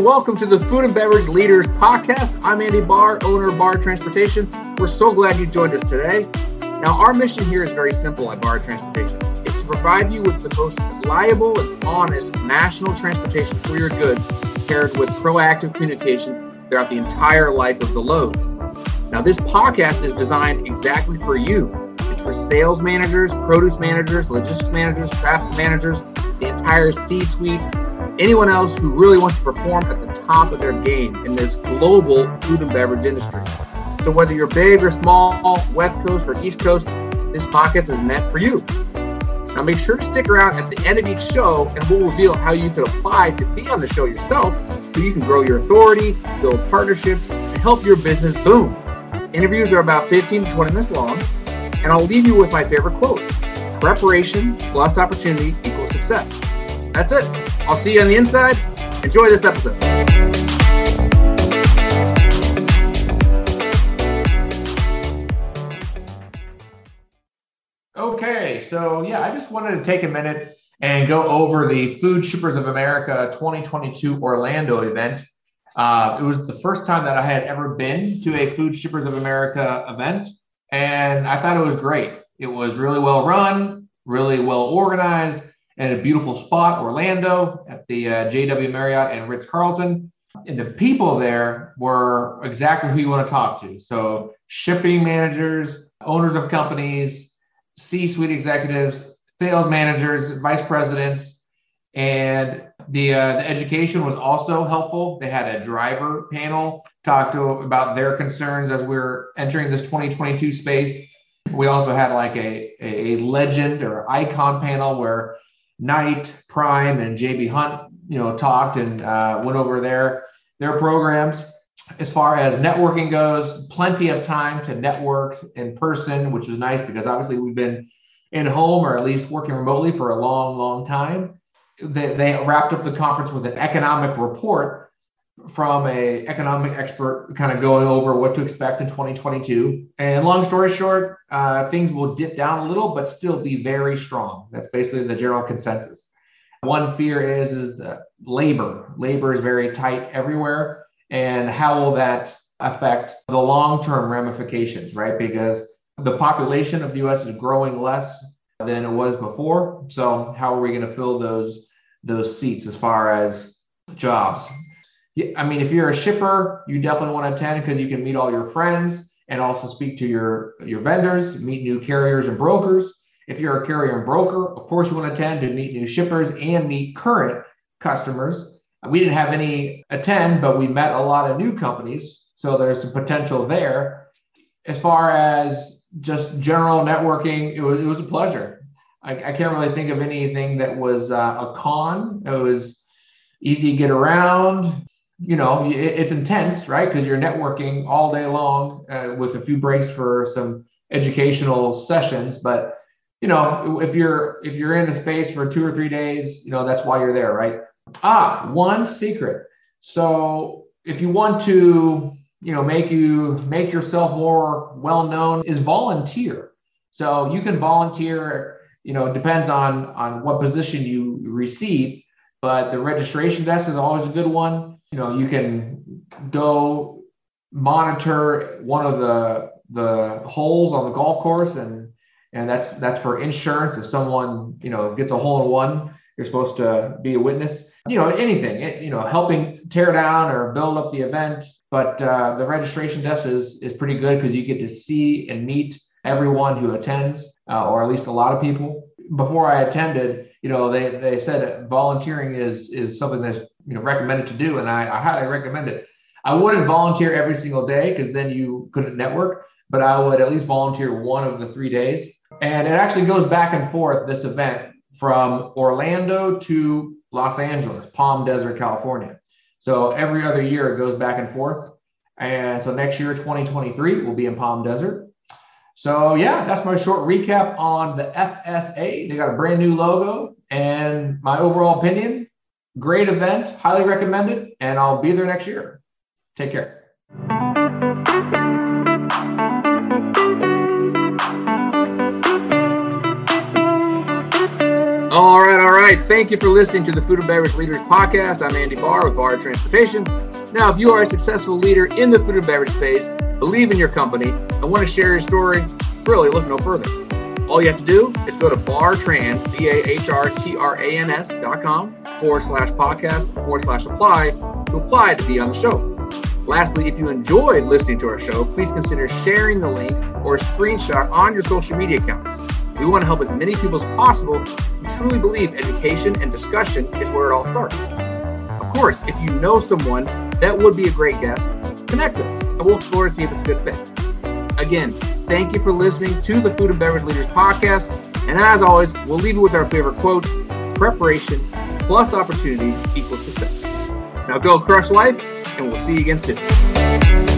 welcome to the Food and Beverage Leaders Podcast. I'm Andy Bahr, owner of Bahr Transportation. We're so glad you joined us today. Now, our mission here is very simple at Bahr Transportation. It's to provide you with the most reliable and honest national transportation for your goods, paired with proactive communication throughout the entire life of the load. Now, this podcast is designed exactly for you. It's for sales managers, produce managers, logistics managers, traffic managers, the entire C suite, anyone else who really wants to perform at the top of their game in this global food and beverage industry. So whether you're big or small, West Coast or East Coast, this podcast is meant for you. Now make sure to stick around at the end of each show and we'll reveal how you can apply to be on the show yourself so you can grow your authority, build partnerships, and help your business boom. Interviews are about 15 to 20 minutes long, and I'll leave you with my favorite quote. Preparation plus opportunity equals success. That's it. I'll see you on the inside. Enjoy this episode. Okay, so yeah, I just wanted to take a minute and go over the Food Shippers of America 2022 Orlando event. Uh, it was the first time that I had ever been to a Food Shippers of America event, and I thought it was great. It was really well run, really well organized, and a beautiful spot, Orlando, at the uh, JW Marriott and Ritz Carlton. And the people there were exactly who you want to talk to. So, shipping managers, owners of companies, C suite executives, sales managers, vice presidents, and the, uh, the education was also helpful. They had a driver panel talk to about their concerns as we are entering this 2022 space. We also had like a, a legend or icon panel where Knight, Prime, and JB Hunt, you know, talked and uh, went over their their programs. As far as networking goes, plenty of time to network in person, which was nice because obviously we've been in home or at least working remotely for a long, long time. They, they wrapped up the conference with an economic report from a economic expert kind of going over what to expect in 2022 and long story short uh, things will dip down a little but still be very strong. That's basically the general consensus. One fear is is that labor. Labor is very tight everywhere. And how will that affect the long-term ramifications right? Because the population of the us is growing less than it was before. So how are we going to fill those those seats as far as jobs I mean, if you're a shipper, you definitely want to attend because you can meet all your friends and also speak to your, your vendors, meet new carriers and brokers. If you're a carrier and broker, of course, you want to attend to meet new shippers and meet current customers. We didn't have any attend, but we met a lot of new companies. So there's some potential there. As far as just general networking, it was, it was a pleasure. I, I can't really think of anything that was uh, a con. It was easy to get around you know, it's intense, right? Because you're networking all day long uh, with a few breaks for some educational sessions. But you know, if you're if you're in a space for two or three days, you know that's why you're there, right? Ah, one secret. So if you want to, you know, make you make yourself more well known, is volunteer. So you can volunteer. You know, depends on on what position you receive, but the registration desk is always a good one you know you can go monitor one of the the holes on the golf course and and that's that's for insurance. If someone you know gets a hole in one you're supposed to be a witness you know anything you know helping tear down or build up the event. But uh, the registration desk is is pretty good because you get to see and meet everyone who attends uh, or at least a lot of people. Before i attended you know they they said volunteering is is something that's you know recommended to do, and I, I highly recommend it. I wouldn't volunteer every single day because then you couldn't network, but I would at least volunteer one of the three days. And it actually goes back and forth this event from Orlando to Los Angeles, Palm Desert, California. So every other year it goes back and forth. And so next year, 2023, will be in Palm Desert. So yeah, that's my short recap on the FSA. They got a brand new logo, and my overall opinion Great event, highly recommended, and I'll be there next year. Take care. All right, all right. Thank you for listening to the Food and Beverage Leaders Podcast. I'm Andy Bahr with Bahr Transportation. Now, if you are a successful leader in the food and beverage space, believe in your company, and want to share your story, really look no further. All you have to do is go to bahrtrans, B-A-H-R-T-R-A-N-S dot com forward slash podcast forward slash apply to apply to be on the show. Lastly, if you enjoyed listening to our show, please consider sharing the link or a screenshot on your social media accounts. We want to help as many people as possible who truly believe education and discussion is where it all starts. Of course, if you know someone that would be a great guest, connect us and we'll explore to see if it's a good fit. Again, thank you for listening to the Food and Beverage Leaders Podcast. And as always, we'll leave you with our favorite quote preparation plus opportunity equals success. Now go crush life, and we'll see you again soon.